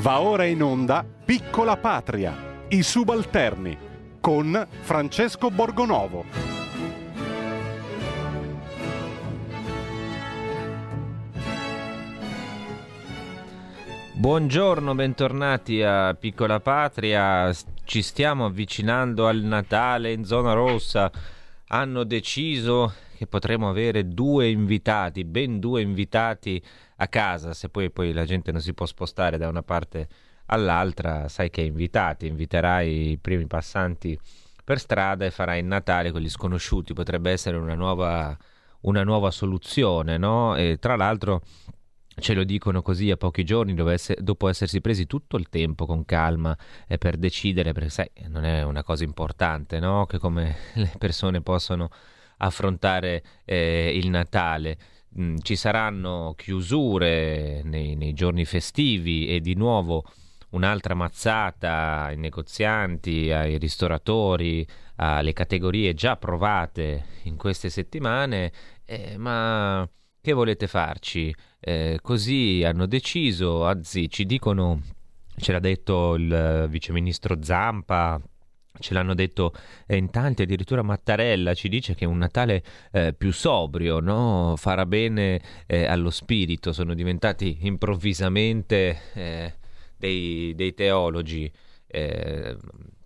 Va ora in onda Piccola Patria, i subalterni, con Francesco Borgonovo. Buongiorno, bentornati a Piccola Patria. Ci stiamo avvicinando al Natale in zona rossa. Hanno deciso che potremo avere due invitati, ben due invitati a casa, se poi, poi la gente non si può spostare da una parte all'altra, sai che invitati, inviterai i primi passanti per strada e farai il Natale con gli sconosciuti, potrebbe essere una nuova, una nuova soluzione, no? E tra l'altro ce lo dicono così a pochi giorni dopo essersi presi tutto il tempo con calma eh, per decidere, perché sai, non è una cosa importante, no? Che come le persone possono affrontare eh, il Natale. Mm, ci saranno chiusure nei, nei, giorni festivi e di nuovo un'altra mazzata ai negozianti, ai ristoratori, alle categorie già provate in queste settimane, eh, ma che volete farci? Eh, così hanno deciso, anzi ci dicono, ce l'ha detto il viceministro Zampa, Ce l'hanno detto eh, in tanti, addirittura Mattarella ci dice che un Natale eh, più sobrio no? farà bene eh, allo spirito. Sono diventati improvvisamente eh, dei, dei, teologi eh,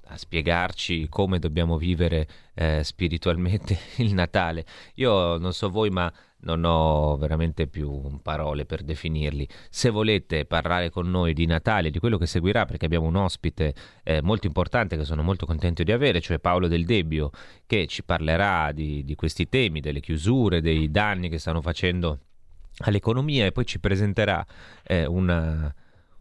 a spiegarci come dobbiamo vivere eh, spiritualmente il Natale. Io non so voi, ma non ho veramente più parole per definirli. Se volete parlare con noi di Natale, di quello che seguirà, perché abbiamo un ospite eh, molto importante che sono molto contento di avere, cioè Paolo Del Debbio, che ci parlerà di, di questi temi, delle chiusure, dei danni che stanno facendo all'economia e poi ci presenterà eh, una,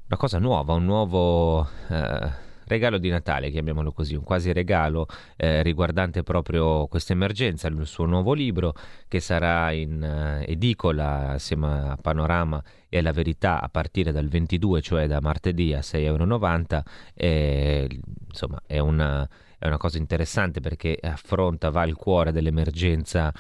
una, cosa nuova, un nuovo... Eh, regalo di Natale, chiamiamolo così, un quasi regalo eh, riguardante proprio questa emergenza, il suo nuovo libro che sarà in uh, edicola assieme a Panorama e alla Verità a partire dal 22, cioè da martedì a 6,90 euro. E, insomma, è una, è una cosa interessante perché affronta, va al cuore dell'emergenza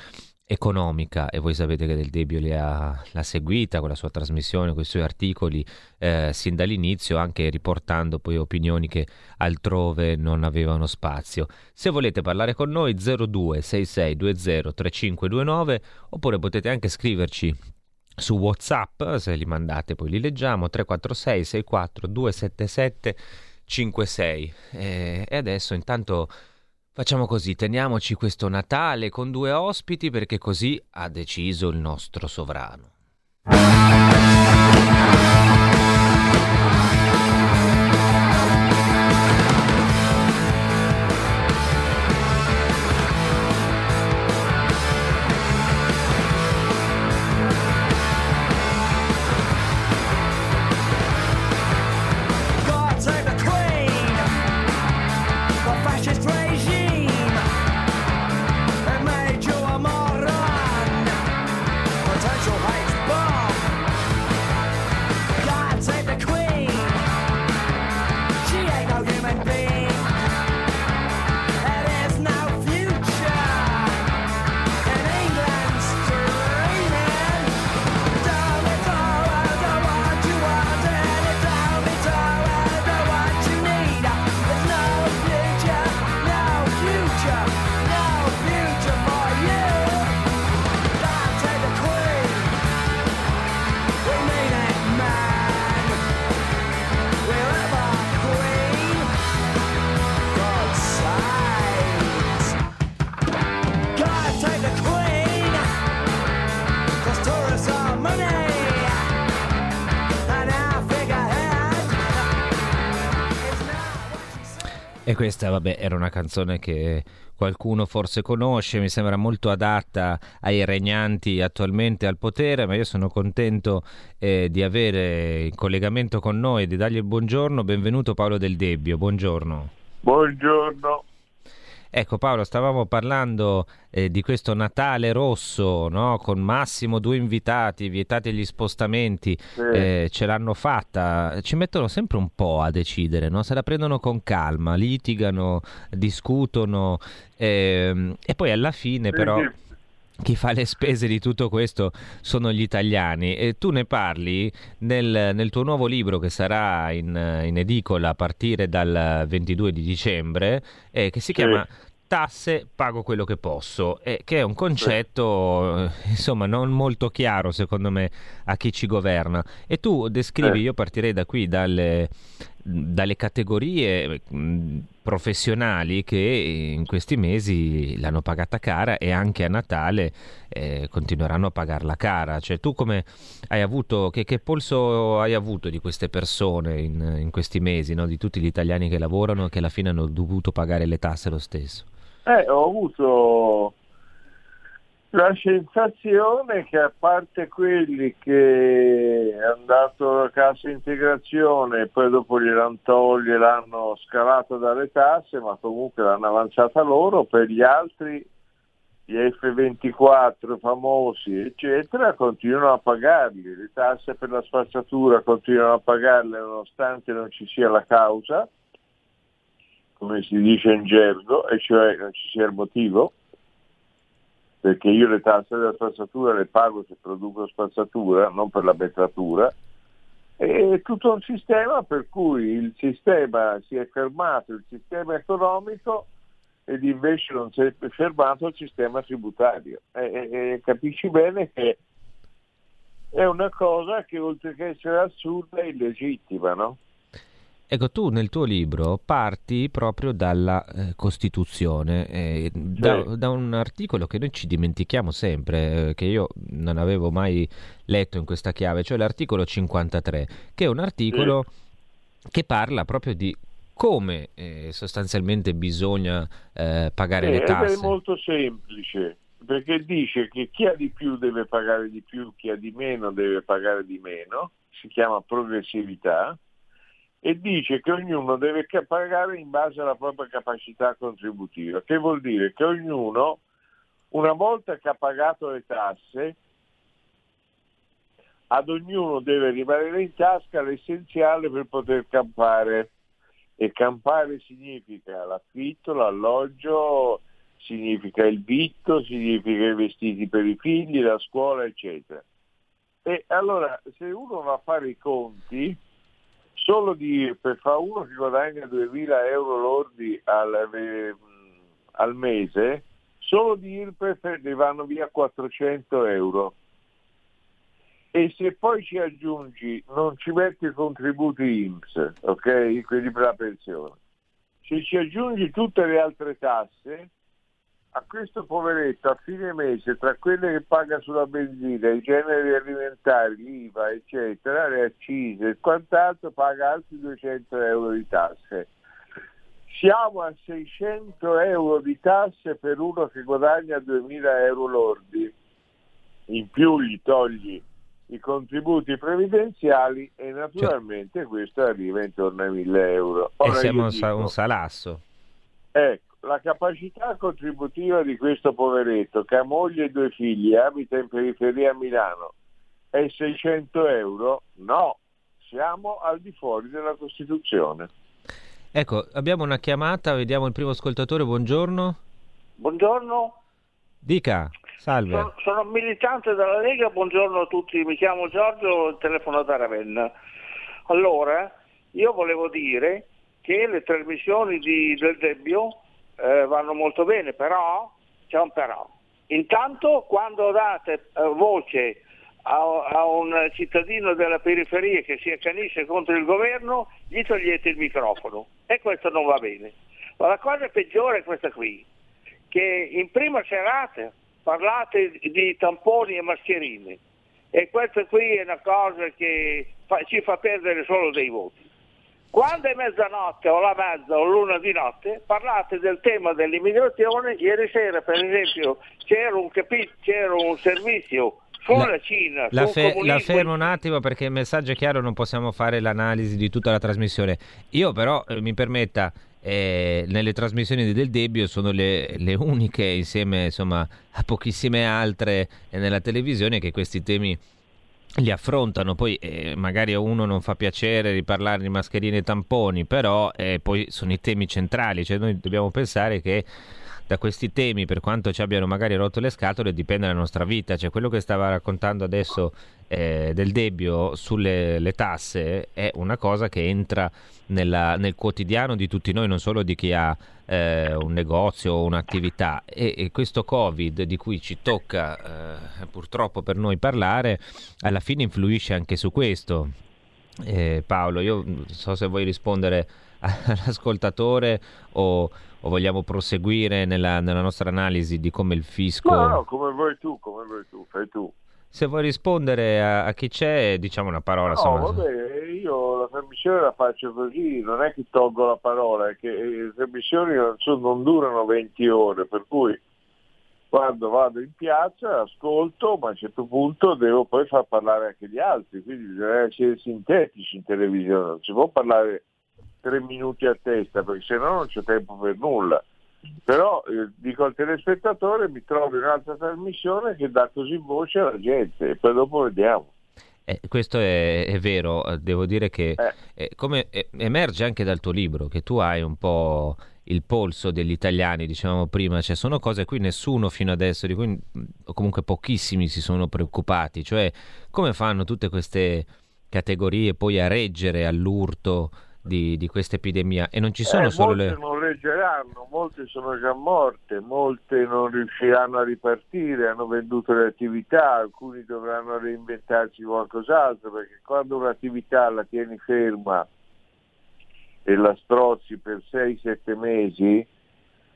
economica e voi sapete che Del Debbio ha, l'ha seguita con la sua trasmissione, con i suoi articoli eh, sin dall'inizio, anche riportando poi opinioni che altrove non avevano spazio. Se volete parlare con noi 026620 3529 oppure potete anche scriverci su Whatsapp, se li mandate poi li leggiamo 346 64 277 56 e adesso intanto Facciamo così, teniamoci questo Natale con due ospiti perché così ha deciso il nostro sovrano. Questa, vabbè, era una canzone che qualcuno forse conosce, mi sembra molto adatta ai regnanti attualmente al potere, ma io sono contento eh, di avere in collegamento con noi, di dargli il buongiorno. Benvenuto Paolo Del Debbio, buongiorno. Buongiorno. Ecco Paolo, stavamo parlando eh, di questo Natale rosso, no? con massimo due invitati, vietati gli spostamenti, sì. eh, ce l'hanno fatta, ci mettono sempre un po' a decidere, no? se la prendono con calma, litigano, discutono ehm, e poi alla fine sì, però... Sì. Chi fa le spese di tutto questo sono gli italiani e tu ne parli nel, nel tuo nuovo libro che sarà in, in, edicola a partire dal 22 di dicembre eh, che si sì. chiama tasse pago quello che posso, eh, che è un concetto sì. insomma non molto chiaro secondo me a chi ci governa. E tu descrivi, sì. io partirei da qui, dalle, dalle categorie professionali che in questi mesi l'hanno pagata cara e anche a Natale eh, continueranno a pagarla cara. Cioè, tu come hai avuto, che, che polso hai avuto di queste persone in, in questi mesi, no? di tutti gli italiani che lavorano e che alla fine hanno dovuto pagare le tasse lo stesso? Eh, ho avuto la sensazione che a parte quelli che hanno dato la cassa integrazione e poi dopo gliel'hanno tolto, gliel'hanno scalato dalle tasse, ma comunque l'hanno avanzata loro, per gli altri gli F24 famosi eccetera continuano a pagarli, le tasse per la spazzatura continuano a pagarle nonostante non ci sia la causa come si dice in gergo, e cioè non ci sia il motivo, perché io le tasse della spazzatura le pago se produco spazzatura, non per la betratura, e tutto un sistema per cui il sistema si è fermato, il sistema economico, ed invece non si è fermato il sistema tributario. E, e capisci bene che è una cosa che oltre che essere assurda è illegittima, no? Ecco, tu nel tuo libro parti proprio dalla eh, Costituzione, eh, da, da, un articolo che noi ci dimentichiamo sempre, eh, che io non avevo mai letto in questa chiave, cioè l'articolo 53, che è un articolo che parla proprio di come eh, sostanzialmente bisogna eh, pagare le tasse. È molto semplice, perché dice che chi ha di più deve pagare di più, chi ha di meno deve pagare di meno, si chiama progressività e dice che ognuno deve pagare in base alla propria capacità contributiva, che vuol dire che ognuno, una volta che ha pagato le tasse, ad ognuno deve rimanere in tasca l'essenziale per poter campare. E campare significa l'affitto, l'alloggio, significa il vitto, significa i vestiti per i figli, la scuola, eccetera. E allora se uno va a fare i conti, solo di per fa uno che guadagna 2.000 euro lordi al, eh, al mese, solo di IRPEF ne vanno via 400 euro. E se poi ci aggiungi, non ci metti i contributi INPS, ok? Quelli per la pensione. Se ci aggiungi tutte le altre tasse, a questo poveretto a fine mese, tra quelle che paga sulla benzina, i generi alimentari, l'IVA, eccetera, le accise e quant'altro, paga altri 200 euro di tasse. Siamo a 600 euro di tasse per uno che guadagna 2000 euro lordi. In più gli togli i contributi previdenziali e naturalmente cioè. questo arriva intorno ai 1000 euro. Ora e siamo dico, un salasso. Ecco, la capacità contributiva di questo poveretto che ha moglie e due figli e abita in periferia a Milano è 600 euro? No, siamo al di fuori della Costituzione. Ecco, abbiamo una chiamata, vediamo il primo ascoltatore, buongiorno. Buongiorno. Dica, salve. Sono, sono militante della Lega, buongiorno a tutti, mi chiamo Giorgio, telefono da Ravenna. Allora, io volevo dire che le trasmissioni di, del Debbio eh, vanno molto bene, però c'è un però. Intanto quando date eh, voce a, a, un cittadino della periferia che si accanisce contro il governo, gli togliete il microfono e questo non va bene. Ma la cosa peggiore è questa qui, che in prima serata parlate di tamponi e mascherine e questa qui è una cosa che fa, ci fa perdere solo dei voti. Quando è mezzanotte o la mezza o l'una di notte parlate del tema dell'immigrazione, ieri sera per esempio c'era un, capi- c'era un servizio sulla la, Cina. La, fe- la, fermo un attimo perché il messaggio è chiaro, non possiamo fare l'analisi di tutta la trasmissione. Io però eh, mi permetta, eh, nelle trasmissioni del Debbio sono le, le uniche insieme insomma, a pochissime altre eh, nella televisione che questi temi li affrontano, poi eh, magari a uno non fa piacere riparlare di mascherine e tamponi, però eh, poi sono i temi centrali, cioè noi dobbiamo pensare che da questi temi, per quanto ci abbiano magari rotto le scatole, dipende la nostra vita. Cioè, quello che stava raccontando adesso eh, del debito sulle tasse è una cosa che entra nella, nel quotidiano di tutti noi, non solo di chi ha eh, un negozio o un'attività. E, e, questo Covid di cui ci tocca eh, purtroppo per noi parlare, alla fine influisce anche su questo. Eh, Paolo, io so se vuoi rispondere all'ascoltatore o, o vogliamo proseguire nella, nella, nostra analisi di come il fisco... No, no, come vuoi tu, come vuoi tu, fai tu. Se vuoi rispondere a, a chi c'è, diciamo una parola. No, insomma. vabbè, io la trasmissione la faccio così, non è che tolgo la parola, è che le trasmissioni non, non durano 20 ore, per cui quando vado in piazza ascolto, ma a un certo punto devo poi far parlare anche gli altri, quindi bisogna essere sintetici in televisione, non si può parlare tre minuti a testa perché se no non c'è tempo per nulla. Però eh, dico al telespettatore mi trovo in un'altra trasmissione che dà così voce alla gente e poi dopo vediamo. Eh, questo è, è, vero, devo dire che eh. Eh, come emerge anche dal tuo libro che tu hai un po' il polso degli italiani, dicevamo prima, cioè sono cose a cui nessuno fino adesso, di cui comunque pochissimi si sono preoccupati, cioè come fanno tutte queste categorie poi a reggere all'urto di, di questa epidemia e non ci sono eh, solo molte le... non reggeranno, molte sono già morte, molte non riusciranno a ripartire, hanno venduto le attività, alcuni dovranno reinventarsi qualcos'altro perché quando un'attività la tieni ferma e la strozzi per 6-7 mesi,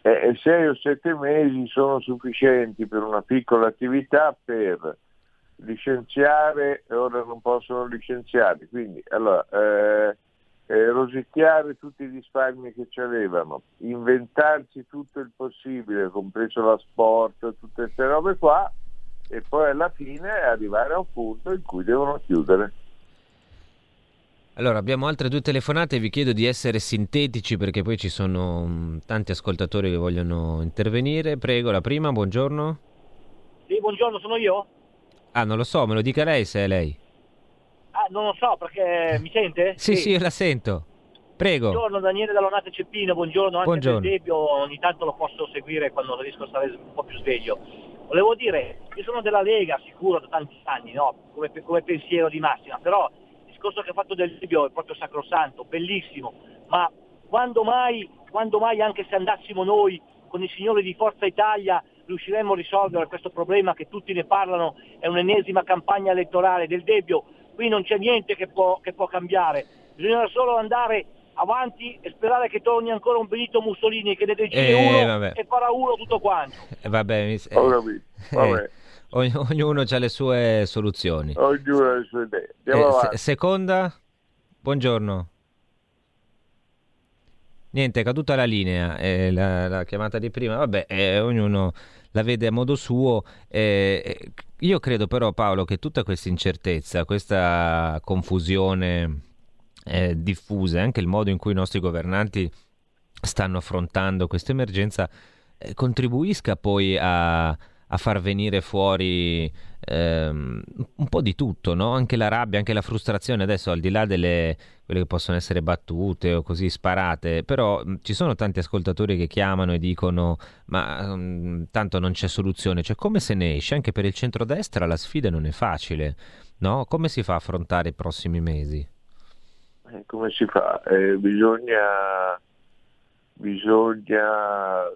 eh, 6 o 7 mesi sono sufficienti per una piccola attività per licenziare e ora non possono licenziare. Quindi allora, eh, eh, rosicchiare tutti i risparmi che ci avevano, inventarsi tutto il possibile, compreso la sport, tutte queste robe qua, e poi alla fine arrivare a un punto in cui devono chiudere. Allora, abbiamo altre due telefonate, vi chiedo di essere sintetici perché poi ci sono um, tanti ascoltatori che vogliono intervenire. Prego, la prima, buongiorno. Sì, buongiorno, sono io? Ah, non lo so, me lo dica lei se è lei. Non lo so, perché mi sente? Sì, sì, io la sento. Prego. Buongiorno Daniele Dall'Onate Ceppino, buongiorno anche buongiorno. del Debbio, ogni tanto lo posso seguire quando riesco a stare un po' più sveglio. Volevo dire, io sono della Lega sicuro da tanti anni, no? come, come pensiero di massima, però il discorso che ha fatto del Debbio è proprio sacrosanto, bellissimo, ma quando mai, quando mai anche se andassimo noi con i signori di Forza Italia riusciremmo a risolvere questo problema che tutti ne parlano, è un'ennesima campagna elettorale del Debbio, qui non c'è niente che può, che può cambiare, bisogna solo andare avanti e sperare che torni ancora un Benito Mussolini che ne decide eh, uno vabbè. e farà uno tutto quanto. Eh, vabbè, mi... eh, vabbè. Ogn- ognuno ha le sue soluzioni. Ognuno ha le sue idee. Eh, se- seconda, buongiorno. Niente, è caduta la linea, eh, la, la, chiamata di prima, vabbè, eh, ognuno la vede a modo suo. Eh, io credo però Paolo che tutta questa incertezza, questa confusione eh, diffusa, anche il modo in cui i nostri governanti stanno affrontando questa emergenza, eh, contribuisca poi a, a, far venire fuori ehm, un po' di tutto, no? anche la rabbia, anche la frustrazione, adesso al di là delle quelle che possono essere battute o così sparate, però mh, ci sono tanti ascoltatori che chiamano e dicono ma mh, tanto non c'è soluzione, cioè come se ne esce? Anche per il centrodestra la sfida non è facile, no? Come si fa a affrontare i prossimi mesi? Eh, come si fa? Eh, bisogna, bisogna,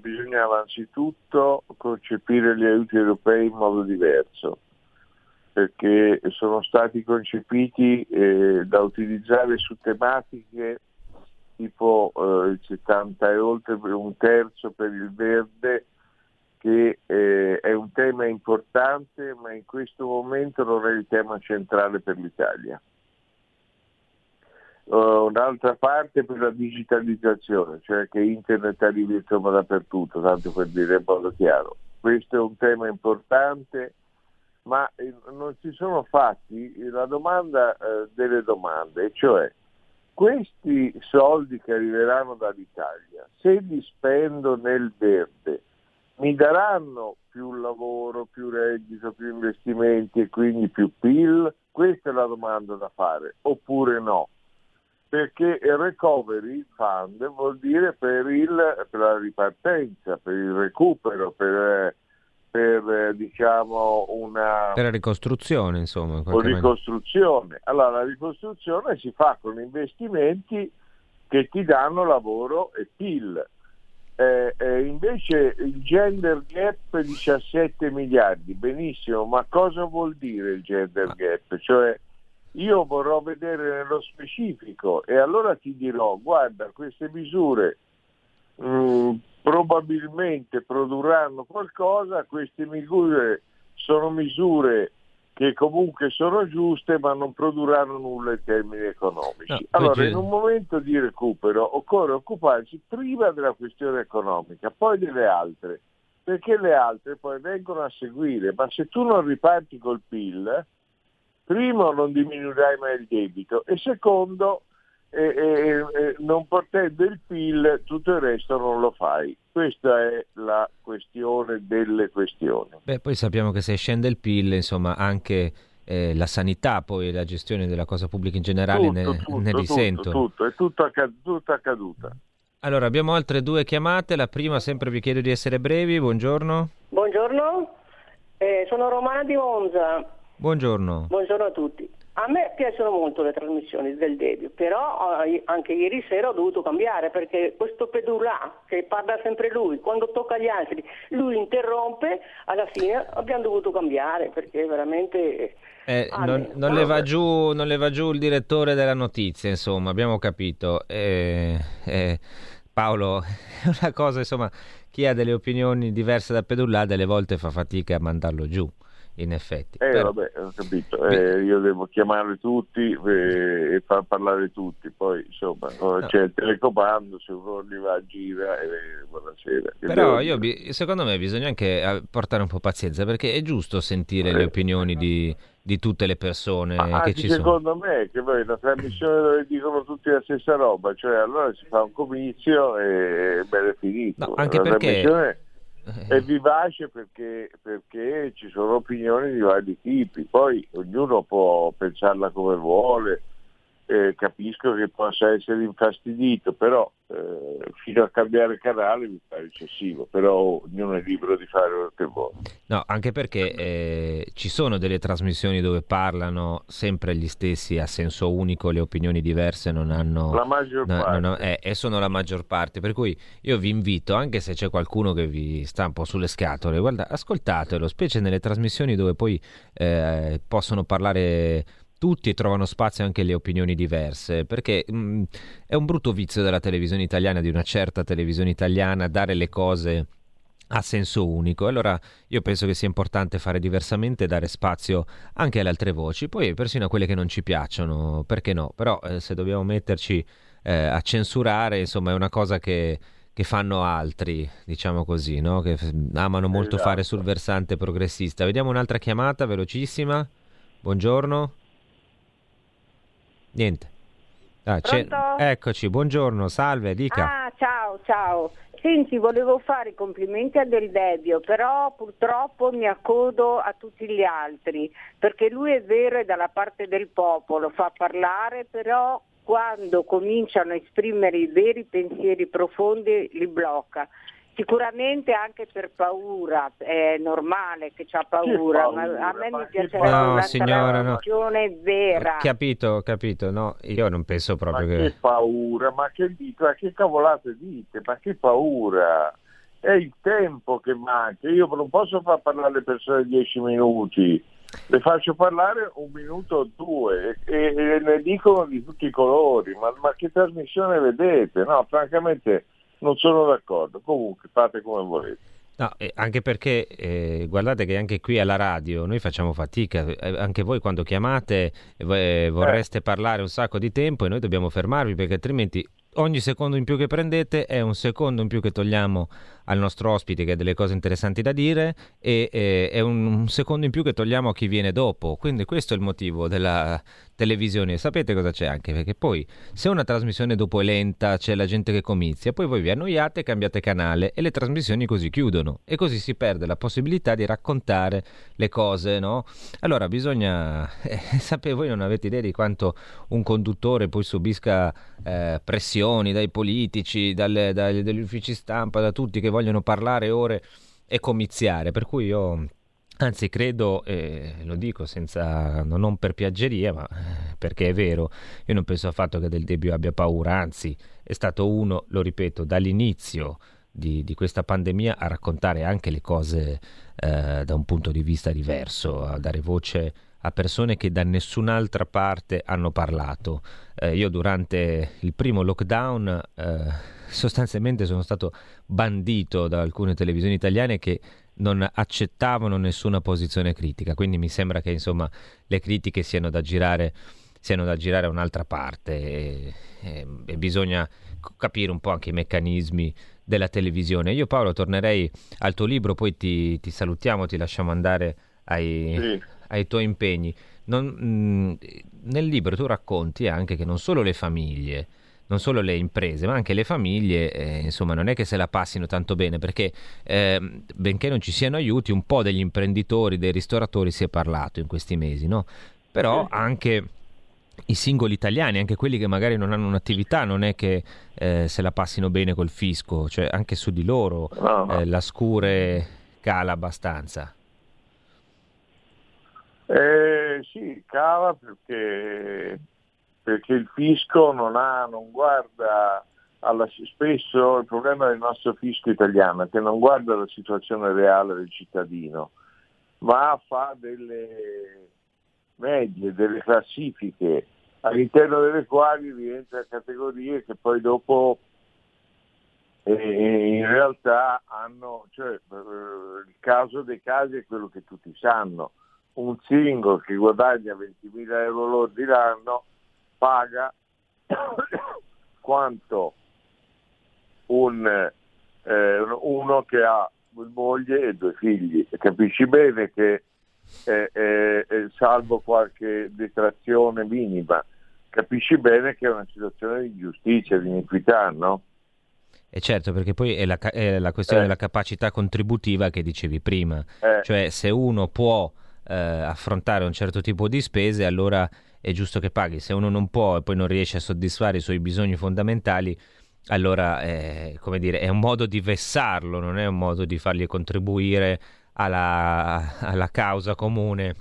bisogna innanzitutto concepire gli aiuti europei in modo diverso perché sono stati concepiti eh, da utilizzare su tematiche tipo eh, il 70 e oltre per un terzo per il verde che eh, è un tema importante ma in questo momento non è il tema centrale per l'Italia. Uh, un'altra parte per la digitalizzazione, cioè che internet arrivi insomma dappertutto, tanto per dire in modo chiaro. Questo è un tema importante ma eh, non si sono fatti la domanda eh, delle domande, cioè questi soldi che arriveranno dall'Italia, se li spendo nel verde, mi daranno più lavoro, più reddito, più investimenti e quindi più PIL? Questa è la domanda da fare, oppure no? Perché il recovery fund vuol dire per, il, per la ripartenza, per il recupero, per, per diciamo una... Per la ricostruzione, insomma. Con ricostruzione. Allora, la ricostruzione si fa con investimenti che ti danno lavoro e PIL. Eh, eh, invece il gender gap 17 miliardi, benissimo, ma cosa vuol dire il gender gap? Cioè io vorrò vedere nello specifico e allora ti dirò, guarda, queste misure mh, mm, probabilmente produrranno qualcosa, queste misure sono misure che comunque sono giuste ma non produrranno nulla in termini economici. No, allora in un momento di recupero occorre occuparsi prima della questione economica, poi delle altre, perché le altre poi vengono a seguire, ma se tu non riparti col PIL, primo non diminuirai mai il debito e secondo eh, eh, non portando il PIL tutto il resto non lo fai. Questa è la questione delle questioni. Beh, poi sappiamo che se scende il PIL, insomma, anche eh, la sanità, poi la gestione della cosa pubblica in generale tutto, ne, tutto, ne risento. Tutto, tutto, è tutto, accad- tutto accaduta. Allora, abbiamo altre due chiamate. La prima, sempre vi chiedo di essere brevi. Buongiorno. Buongiorno, eh, sono Romana di Monza. Buongiorno. Buongiorno a tutti. A me piacciono molto le trasmissioni del Debbio, però eh, anche ieri sera ho dovuto cambiare perché questo Pedulà che parla sempre lui, quando tocca agli altri, lui interrompe, alla fine abbiamo dovuto cambiare perché veramente... Eh, ah, non, non, le va giù, non, le va giù, il direttore della notizia, insomma, abbiamo capito. Eh, eh, Paolo, è una cosa, insomma, chi ha delle opinioni diverse da Pedullà delle volte fa fatica a mandarlo giù in effetti. Eh, Però... vabbè, ho capito, eh, io devo chiamare tutti eh, e far parlare tutti, poi insomma no. c'è il telecomando, se uno gli va a gira e eh, buonasera. Però io, secondo me bisogna anche eh, portare un po' pazienza perché è giusto sentire le eh. opinioni di, di tutte le persone Ma che ci secondo sono. Secondo me che poi una trasmissione dove dicono tutti la stessa roba, cioè allora si fa un comizio e bene finito. No, anche perché è vivace perché, perché, ci sono opinioni di vari tipi, poi ognuno può pensarla come vuole, eh, capisco che possa essere infastidito, però eh, fino a cambiare canale mi pare eccessivo, però ognuno è libero di fare quello che vuole. No, anche perché eh, ci sono delle trasmissioni dove parlano sempre gli stessi a senso unico, le opinioni diverse non hanno... La maggior no, parte. No, eh, e sono la maggior parte, per cui io vi invito, anche se c'è qualcuno che vi sta un po' sulle scatole, guarda, ascoltatelo, specie nelle trasmissioni dove poi eh, possono parlare tutti trovano spazio anche le opinioni diverse, perché mh, mm, è un brutto vizio della televisione italiana, di una certa televisione italiana, dare le cose a senso unico. Allora io penso che sia importante fare diversamente, dare spazio anche alle altre voci, poi persino a quelle che non ci piacciono, perché no? Però eh, se dobbiamo metterci eh, a censurare, insomma, è una cosa che, che fanno altri, diciamo così, no? che amano molto esatto. fare sul versante progressista. Vediamo un'altra chiamata velocissima. Buongiorno. Niente. Ah, eccoci, buongiorno, salve, dica. Ah, ciao, ciao. Senti, volevo fare i complimenti a Del Debbio, però purtroppo mi accodo a tutti gli altri, perché lui è vero è dalla parte del popolo, fa parlare, però quando cominciano a esprimere i veri pensieri profondi li blocca. Sicuramente anche per paura, è normale che c'ha paura, paura, ma a me ma mi piacerebbe no, una signora, no. vera. Capito, capito, no, io non penso proprio ma che... che paura, ma che dite, ma che cavolate dite, ma che paura, è il tempo che manca, io non posso far parlare le persone dieci minuti, le faccio parlare un minuto o due e, e ne dicono di tutti i colori, ma, ma che trasmissione vedete? No, francamente non sono d'accordo, comunque fate come volete. No, eh, anche perché eh, guardate che anche qui alla radio noi facciamo fatica, eh, anche voi quando chiamate eh, vorreste eh. parlare un sacco di tempo e noi dobbiamo fermarvi perché altrimenti ogni secondo in più che prendete è un secondo in più che togliamo al nostro ospite che ha delle cose interessanti da dire e, e è un secondo in più che togliamo a chi viene dopo. Quindi questo è il motivo della televisione. Sapete cosa c'è anche? Perché poi se una trasmissione dopo è lenta, c'è la gente che comizia, poi voi vi annoiate, cambiate canale e le trasmissioni così chiudono e così si perde la possibilità di raccontare le cose, no? Allora bisogna eh, sapere, voi non avete idea di quanto un conduttore poi subisca eh, pressioni dai politici, dalle, dalle, dagli uffici stampa, da tutti che vogliono parlare ore e comiziare, per cui io Anzi, credo, eh, lo dico senza, non per piaggeria, ma eh, perché è vero, io non penso affatto che Del Debbio abbia paura, anzi è stato uno, lo ripeto, dall'inizio di, di questa pandemia a raccontare anche le cose eh, da un punto di vista diverso, a dare voce a persone che da nessun'altra parte hanno parlato. Eh, io durante il primo lockdown eh, sostanzialmente sono stato bandito da alcune televisioni italiane che non accettavano nessuna posizione critica, quindi mi sembra che insomma le critiche siano da girare, siano da girare a un'altra parte e, e, e bisogna capire un po' anche i meccanismi della televisione. Io Paolo tornerei al tuo libro, poi ti, ti salutiamo, ti lasciamo andare ai, sì. ai tuoi impegni. Non, mh, nel libro tu racconti anche che non solo le famiglie, non solo le imprese, ma anche le famiglie, eh, insomma, non è che se la passino tanto bene, perché eh, benché non ci siano aiuti, un po' degli imprenditori, dei ristoratori si è parlato in questi mesi, no? Però anche i singoli italiani, anche quelli che magari non hanno un'attività, non è che eh, se la passino bene col fisco, cioè anche su di loro no, no. Eh, la scure cala abbastanza. Eh, sì, cala perché perché il fisco non, ha, non guarda alla, spesso il problema del nostro fisco italiano che non guarda la situazione reale del cittadino, ma fa delle medie, delle classifiche. All'interno delle quali rientra categorie che poi dopo eh, in realtà hanno, cioè, eh, il caso dei casi è quello che tutti sanno, un single che guadagna 20.000 euro lordi l'anno paga quanto un, eh, uno che ha moglie e due figli. E capisci bene che eh, eh, salvo qualche detrazione minima, capisci bene che è una situazione di ingiustizia, di iniquità, no? E certo, perché poi è la, è la questione eh. della capacità contributiva che dicevi prima, eh. cioè se uno può eh, affrontare un certo tipo di spese, allora è giusto che paghi. Se uno non può e poi non riesce a soddisfare i suoi bisogni fondamentali, allora eh, come dire, è un modo di vessarlo, non è un modo di fargli contribuire alla, alla causa comune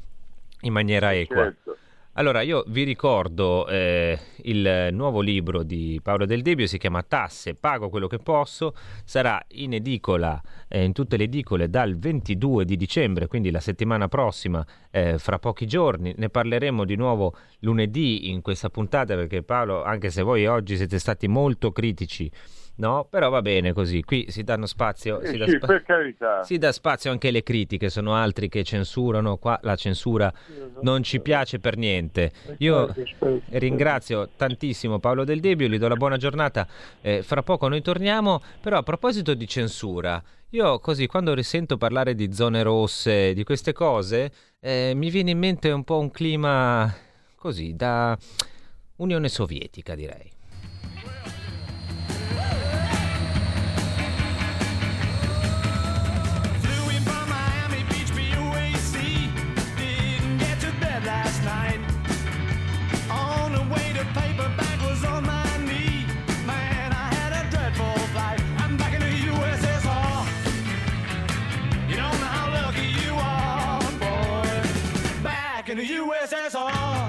in maniera equa. Certo. Allora, io vi ricordo eh, il nuovo libro di Paolo Del Debbio, si chiama Tasse, pago quello che posso, sarà in edicola, eh, in tutte le edicole dal 22 di dicembre, quindi la settimana prossima, eh, fra pochi giorni. Ne parleremo di nuovo lunedì in questa puntata, perché Paolo, anche se voi oggi siete stati molto critici No, però va bene così. Qui si danno spazio. Si, dà sì, spa- si dà spazio anche alle critiche. Sono altri che censurano. Qua la censura non ci piace per niente. Io ringrazio tantissimo Paolo Del Debbio, gli do la buona giornata. Eh, fra poco noi torniamo. Però a proposito di censura, io così quando risento parlare di zone rosse, di queste cose, eh, mi viene in mente un po' un clima così da Unione Sovietica, direi. On the way to was on my knee. Man, I had a dreadful. I'm back in the USSR. You don't know how lucky you are, boy. Back in the USSR.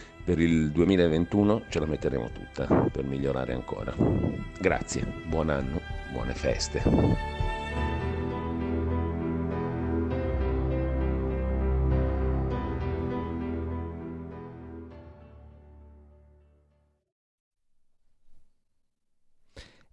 Per il 2021 ce la metteremo tutta per migliorare ancora. Grazie, buon anno, buone feste.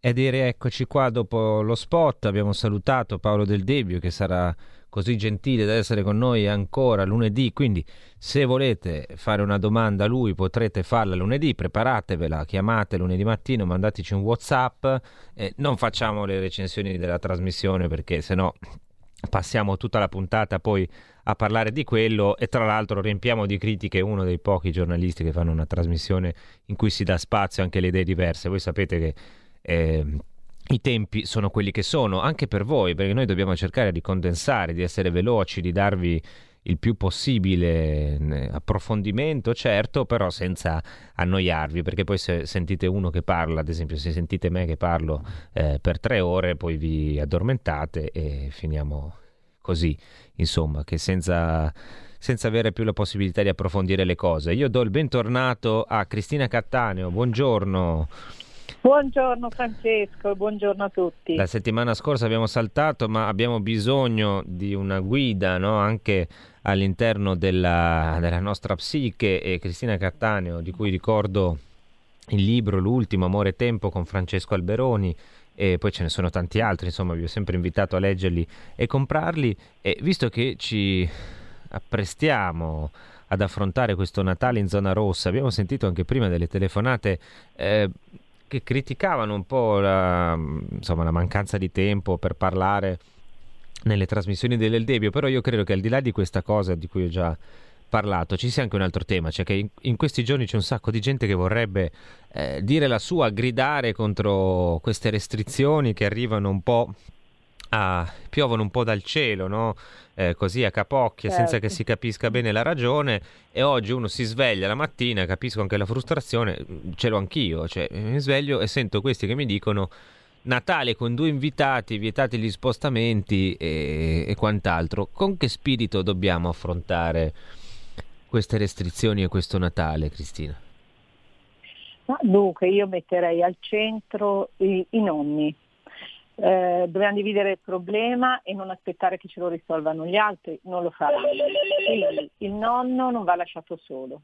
Ed eccoci qua dopo lo spot, abbiamo salutato Paolo Del Debbio che sarà così gentile da essere con noi ancora lunedì, quindi se volete fare una domanda a lui potrete farla lunedì, preparatevela, chiamate lunedì mattino, mandateci un Whatsapp, eh, non facciamo le recensioni della trasmissione perché sennò passiamo tutta la puntata poi a parlare di quello e tra l'altro riempiamo di critiche uno dei pochi giornalisti che fanno una trasmissione in cui si dà spazio anche alle idee diverse. Voi sapete che eh, i tempi sono quelli che sono, anche per voi, perché noi dobbiamo cercare di condensare, di essere veloci, di darvi il più possibile approfondimento, certo, però senza annoiarvi, perché poi se sentite uno che parla, ad esempio se sentite me che parlo eh, per tre ore, poi vi addormentate e finiamo così, insomma, che senza senza avere più la possibilità di approfondire le cose. Io do il bentornato a Cristina Cattaneo, buongiorno. Buongiorno Francesco, buongiorno a tutti. La settimana scorsa abbiamo saltato, ma abbiamo bisogno di una guida no? anche all'interno della, della, nostra psiche e Cristina Cattaneo, di cui ricordo il libro L'ultimo amore e tempo con Francesco Alberoni e poi ce ne sono tanti altri, insomma vi ho sempre invitato a leggerli e comprarli e visto che ci apprestiamo ad affrontare questo Natale in zona rossa, abbiamo sentito anche prima delle telefonate eh, che criticavano un po' la, insomma, la mancanza di tempo per parlare nelle trasmissioni del Debbio, però io credo che al di là di questa cosa di cui ho già parlato, ci sia anche un altro tema, cioè che in, in questi giorni c'è un sacco di gente che vorrebbe eh, dire la sua, gridare contro queste restrizioni che arrivano un po' a, piovono un po' dal cielo, no? eh, così a capocchia, certo. senza che si capisca bene la ragione. E oggi uno si sveglia la mattina, capisco anche la frustrazione, ce l'ho anch'io, cioè mi sveglio e sento questi che mi dicono Natale con due invitati, vietati gli spostamenti e, e quant'altro. Con che spirito dobbiamo affrontare queste restrizioni e questo Natale, Cristina? Ma dunque, io metterei al centro i, i nonni eh, dobbiamo dividere il problema e non aspettare che ce lo risolvano gli altri, non lo faranno. Quindi il nonno non va lasciato solo.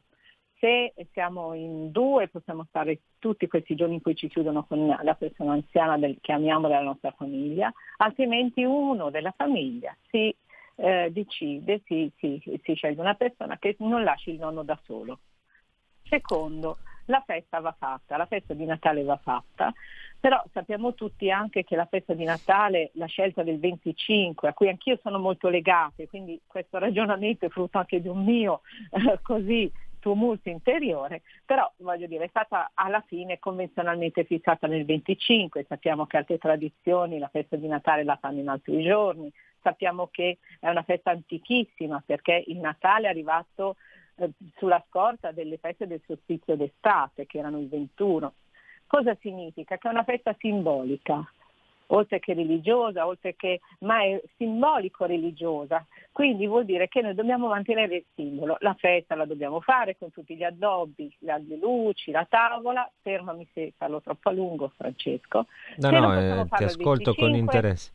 Se siamo in due possiamo stare tutti questi giorni in cui ci chiudono con la persona anziana del, che amiamo della nostra famiglia, altrimenti uno della famiglia si eh, decide, si, si, si sceglie una persona che non lasci il nonno da solo. Secondo, la festa va fatta, la festa di Natale va fatta, però sappiamo tutti anche che la festa di Natale, la scelta del 25, a cui anch'io sono molto legata, quindi questo ragionamento è frutto anche di un mio eh, così tumulto interiore, però voglio dire è stata alla fine convenzionalmente fissata nel 25, sappiamo che altre tradizioni la festa di Natale la fanno in altri giorni, sappiamo che è una festa antichissima perché il Natale è arrivato eh, sulla scorta delle feste del solstizio d'estate, che erano il 21. Cosa significa? Che è una festa simbolica, oltre che religiosa, oltre che, ma è simbolico-religiosa. Quindi vuol dire che noi dobbiamo mantenere il simbolo. La festa la dobbiamo fare con tutti gli addobbi, le luci, la tavola. Fermami se parlo troppo a lungo, Francesco. No, se no, eh, ti ascolto 25, con interesse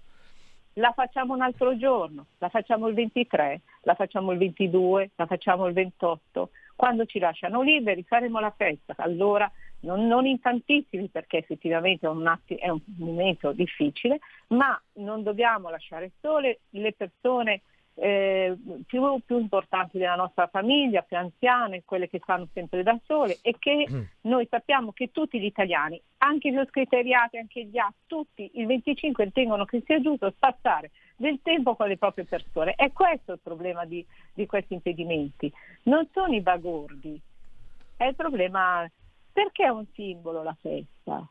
la facciamo un altro giorno, la facciamo il 23, la facciamo il 22, la facciamo il 28. Quando ci lasciano liberi faremo la festa, allora non, non in tantissimi perché effettivamente è un, atti, è un momento difficile, ma non dobbiamo lasciare sole le persone eh, più, più, importanti della nostra famiglia, più anziane, quelle che stanno sempre da sole e che mm. noi sappiamo che tutti gli italiani, anche gli scriteriati, anche gli A, tutti il 25 ritengono che sia giusto passare del tempo con le proprie persone. È questo il problema di, di questi impedimenti. Non sono i bagordi, è il problema perché è un simbolo la festa?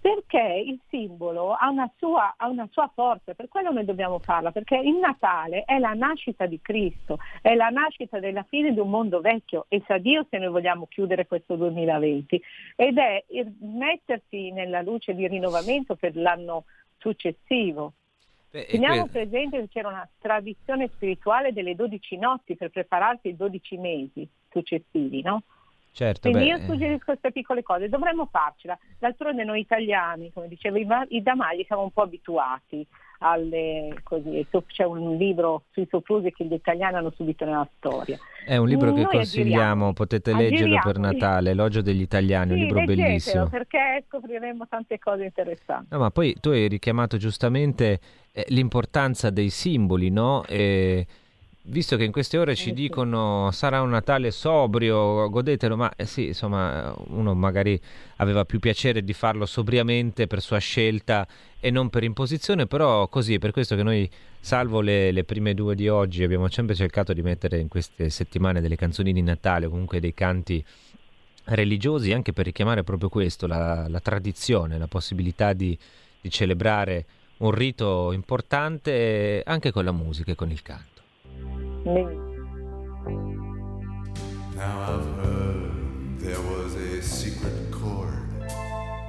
Perché il simbolo ha una, sua, ha una, sua, forza, per quello noi dobbiamo farla, perché il Natale è la nascita di Cristo, è la nascita della fine di un mondo vecchio e sa Dio se noi vogliamo chiudere questo 2020 ed è mettersi nella luce di rinnovamento per l'anno successivo. Beh, Teniamo que... presente che c'era una tradizione spirituale delle 12 notti per prepararsi i 12 mesi successivi, no? Certo, Quindi beh, io suggerisco queste piccole cose, dovremmo farcela. D'altronde noi italiani, come diceva i Damagli, siamo un po' abituati alle così. C'è un libro sui soprusi che gli italiani hanno subito nella storia. È un libro che noi consigliamo, aggiriamo, potete leggerlo aggiriamo. per Natale, Elogio degli italiani, sì, un libro bellissimo. perché scopriremo tante cose interessanti. No, ma poi tu hai richiamato giustamente eh, l'importanza dei simboli, no? E Visto che in queste ore ci dicono sarà un Natale sobrio, godetelo, ma eh sì, insomma, uno magari aveva più piacere di farlo sobriamente per sua scelta e non per imposizione, però così è per questo che noi, salvo le, le prime due di oggi, abbiamo sempre cercato di mettere in queste settimane delle canzoni di Natale o comunque dei canti religiosi, anche per richiamare proprio questo, la, la tradizione, la possibilità di, di celebrare un rito importante anche con la musica e con il canto. Now I've heard there was a secret chord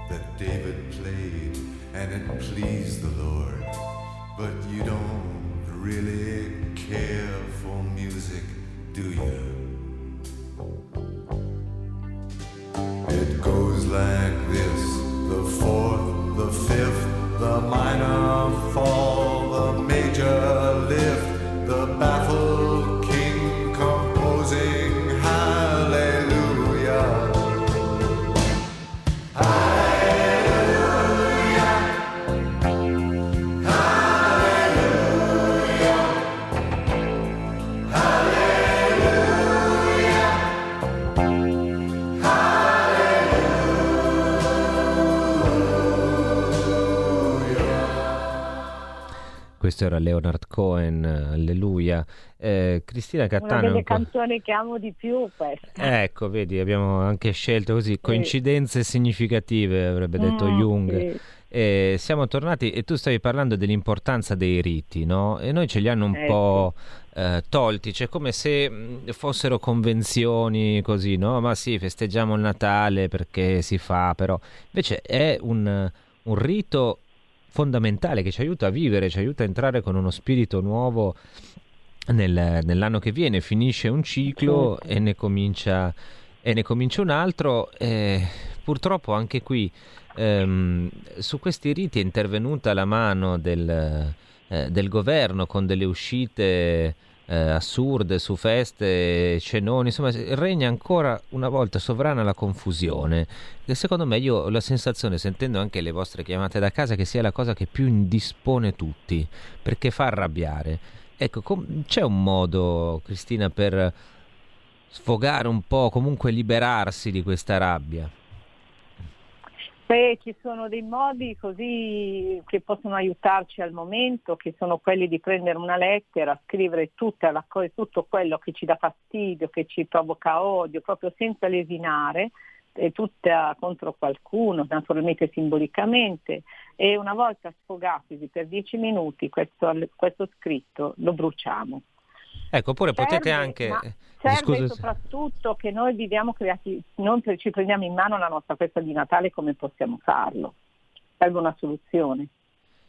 that David played and it pleased the Lord. But you don't really care for music, do you? It goes like this the fourth, the fifth, the minor era Leonard Cohen, Alleluia. Eh, Cristina Cattano. Una delle canzoni che amo di più questa. Ecco, vedi, abbiamo anche scelto così, coincidenze sì. significative, avrebbe detto mm, Jung. Sì. Eh, siamo tornati e tu stavi parlando dell'importanza dei riti, no? E noi ce li hanno un eh, po' eh, tolti, cioè come se mm, fossero convenzioni così, no? Ma sì, festeggiamo il Natale perché si fa, però invece è un, un rito fondamentale che ci aiuta a vivere, ci aiuta a entrare con uno spirito nuovo nel, nell'anno che viene, finisce un ciclo e ne comincia, e ne comincia un altro. Eh, purtroppo anche qui ehm, su questi riti è intervenuta la mano del, eh, del governo con delle uscite eh, assurde su feste, cenoni, insomma regna ancora una volta sovrana la confusione. E secondo me io ho la sensazione, sentendo anche le vostre chiamate da casa, che sia la cosa che più indispone tutti, perché fa arrabbiare. Ecco, com- c'è un modo, Cristina, per sfogare un po', comunque liberarsi di questa rabbia? Beh, ci sono dei modi così che possono aiutarci al momento, che sono quelli di prendere una lettera, scrivere la, tutto quello che ci dà fastidio, che ci provoca odio, proprio senza lesinare, e tutta contro qualcuno, naturalmente simbolicamente, e una volta sfogati per dieci minuti questo, questo scritto lo bruciamo. Ecco, oppure serve, potete anche... Serve Scusa. soprattutto che noi viviamo creati, non ci prendiamo in mano la nostra festa di Natale come possiamo farlo. Serve una soluzione.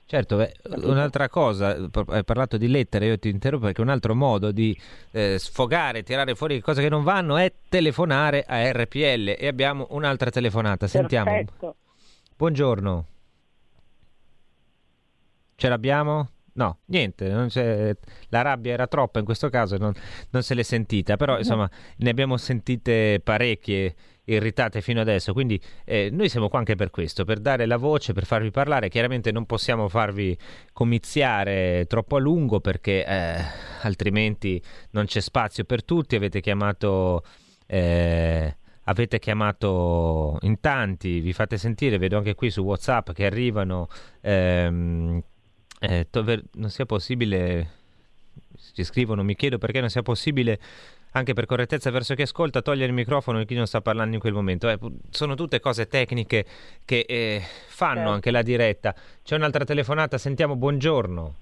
Certo, beh, un'altra cosa, hai parlato di lettere, io ti interrompo perché un altro modo di eh, sfogare, tirare fuori cose che non vanno è telefonare a RPL e abbiamo un'altra telefonata, sentiamo. Perfetto. Buongiorno. Ce l'abbiamo? No, niente, la rabbia era troppa in questo caso, non, non se l'è sentita, però insomma ne abbiamo sentite parecchie irritate fino adesso, quindi eh, noi siamo qua anche per questo, per dare la voce, per farvi parlare, chiaramente non possiamo farvi comiziare troppo a lungo perché eh, altrimenti non c'è spazio per tutti, avete chiamato... Eh, avete chiamato in tanti, vi fate sentire, vedo anche qui su WhatsApp che arrivano ehm, eh, tover- non sia possibile, ci scrivono, mi chiedo perché non sia possibile, anche per correttezza verso chi ascolta, togliere il microfono di chi non sta parlando in quel momento. Eh, sono tutte cose tecniche che eh, fanno certo. anche la diretta. C'è un'altra telefonata, sentiamo, buongiorno.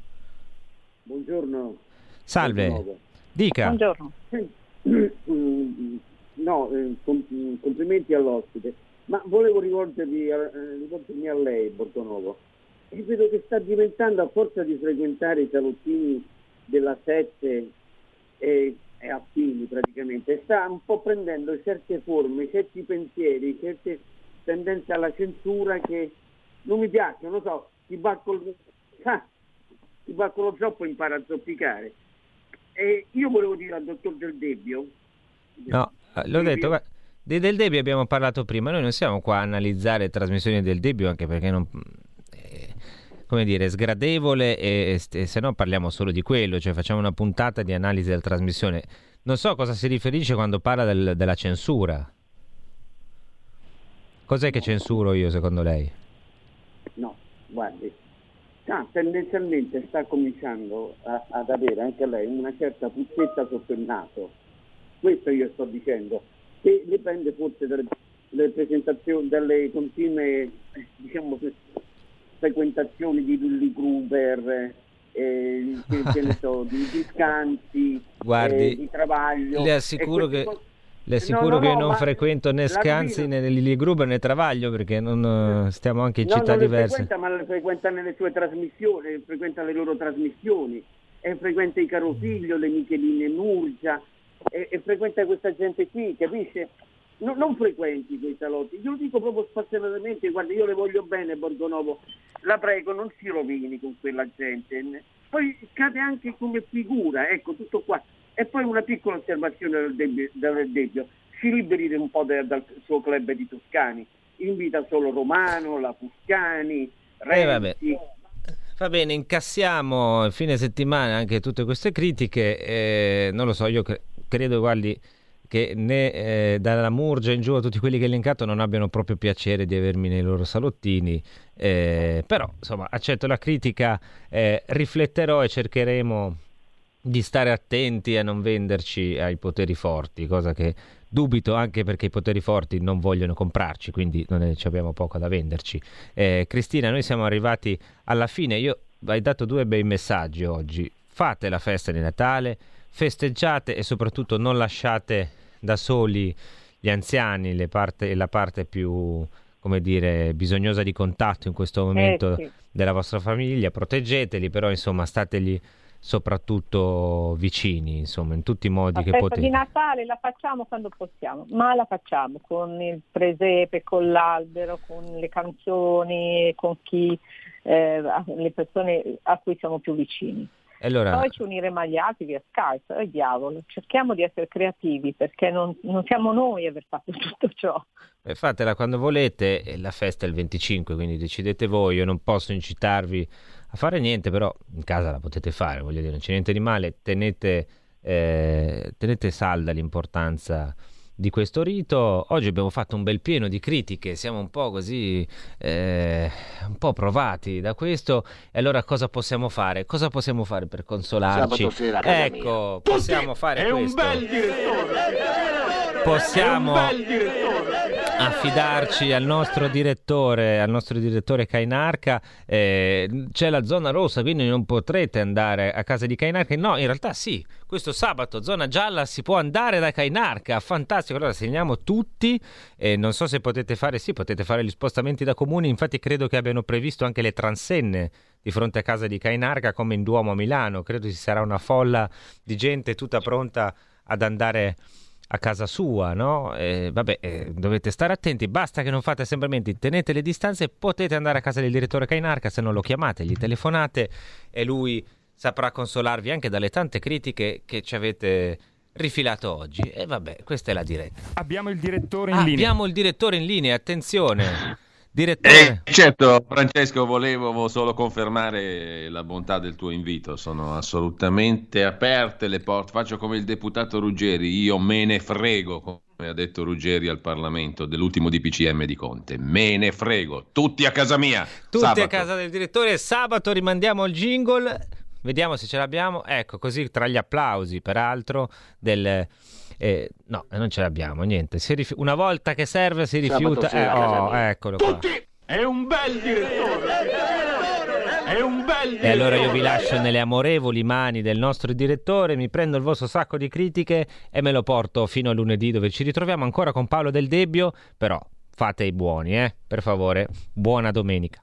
Buongiorno. Salve. Dica. Buongiorno. No, eh, complimenti all'ospite, ma volevo rivolgermi a, eh, rivolgermi a lei, Borgonovo vedo che sta diventando a forza di frequentare i salottini della Sette e, e affini praticamente, sta un po' prendendo certe forme, certi pensieri, certe tendenze alla censura che non mi piacciono, non so, chi va col, ah, chi va con lo zoppo impara a zoppicare. E io volevo dire al dottor Del Debbio... No, eh, l'ho detto, del Debbio abbiamo parlato prima, noi non siamo qua a analizzare trasmissioni del Debbio anche perché non, come dire, sgradevole e, e, se no parliamo solo di quello, cioè facciamo una puntata di analisi della trasmissione. Non so a cosa si riferisce quando parla del, della censura. Cos'è che censuro io secondo lei? No, guardi, ah, tendenzialmente sta cominciando a, ad avere anche lei una certa puzzetta sotto il naso. Questo io sto dicendo, che dipende forse dalle, dalle presentazioni, dalle continue, diciamo, frequentazioni di Willy Gruber, eh, che, ne so, di, di Scanzi, Guardi, eh, di Travaglio. Le assicuro che... Le assicuro no, no, che no, non frequento né Scanzi né Lili Gruber né Travaglio perché non, uh, stiamo anche in città diverse. Frequenta, ma le frequenta nelle sue trasmissioni, frequenta le loro trasmissioni, e frequenta i caro figlio, le Micheline Nurgia, e, e frequenta questa gente qui, capisce? No, non frequenti quei salotti, io lo dico proprio spassionatamente, guarda io le voglio bene Borgonovo, la prego non si rovini con quella gente, poi cade anche come figura, ecco tutto qua. E poi una piccola osservazione del Debbio, del Debbio. si liberi un po' da, dal suo club di Toscani, invita solo Romano, la Fuscani, Renzi. Eh, Va bene, incassiamo il fine settimana anche tutte queste critiche, eh, non lo so, io cre- credo, guardi, che né eh, dalla Murgia in giù a tutti quelli che ho elencato non abbiano proprio piacere di avermi nei loro salottini, eh, però insomma accetto la critica, eh, rifletterò e cercheremo di stare attenti a non venderci ai poteri forti, cosa che dubito anche perché i poteri forti non vogliono comprarci, quindi non è, abbiamo poco da venderci. Eh, Cristina, noi siamo arrivati alla fine, io hai dato due bei messaggi oggi, fate la festa di Natale, festeggiate e soprattutto non lasciate da soli gli anziani, parte, la parte più come dire, bisognosa di contatto in questo momento eh, sì. della vostra famiglia, proteggeteli, però insomma stategli, soprattutto vicini, insomma, in tutti i modi La che potete. di Natale la facciamo quando possiamo, ma la facciamo con il presepe, con l'albero, con le canzoni, con chi, eh, le persone a cui siamo più vicini. Allora, Poi ci uniremo agli altri via Skype, e diavolo, cerchiamo di essere creativi perché non, non siamo noi a aver fatto tutto ciò. eh, fatela quando volete, e la festa è il 25, quindi decidete voi, io non posso incitarvi a fare niente, però in casa la potete fare, voglio dire, non c'è niente di male, tenete, eh, tenete salda l'importanza di questo rito. Oggi abbiamo fatto un bel pieno di critiche, siamo un po' così, eh, un po' provati da questo. E allora cosa possiamo fare? Cosa possiamo fare per consolarci? Sera ecco, possiamo fare È un questo. bel direttore. Possiamo È un bel direttore. Affidarci al nostro direttore, al nostro direttore Cainarca. Eh, c'è la zona rossa, quindi non potrete andare a casa di Cainarca. No, in realtà sì, questo sabato zona gialla si può andare da Cainarca. Fantastico, allora segniamo tutti. Eh, non so se potete fare, sì, potete fare gli spostamenti da comuni. Infatti credo che abbiano previsto anche le transenne di fronte a casa di Cainarca come in Duomo a Milano. Credo ci sarà una folla di gente tutta pronta ad andare a casa sua, no? Eh, vabbè, eh, dovete stare attenti, basta che non fate assembramenti, tenete le distanze, potete andare a casa del direttore Cainarca, se non lo chiamate, gli telefonate e lui saprà consolarvi anche dalle tante critiche che ci avete rifilato oggi. E vabbè, questa è la diretta. Abbiamo il direttore in Ah, linea. abbiamo il direttore in linea, attenzione. Direttore. Eh, certo, Francesco, volevo solo confermare la bontà del tuo invito. Sono assolutamente aperte le porte. Faccio come il deputato Ruggeri, io me ne frego, come ha detto Ruggeri al Parlamento dell'ultimo DPCM di Conte. Me ne frego, tutti a casa mia. Tutti sabato. a casa del direttore. Sabato rimandiamo il jingle. Vediamo se ce l'abbiamo. Ecco, così tra gli applausi, peraltro, del... eh, no, non ce l'abbiamo, niente. Rifi- Una volta che serve si rifiuta. sera Eh, casa oh, eccolo qua. È un bel direttore. È un bel direttore. E allora io vi lascio nelle amorevoli mani del nostro direttore, mi prendo il vostro sacco di critiche e me lo porto fino a lunedì dove ci ritroviamo ancora con Paolo Del Debbio, però fate i buoni, eh, per favore. Buona domenica.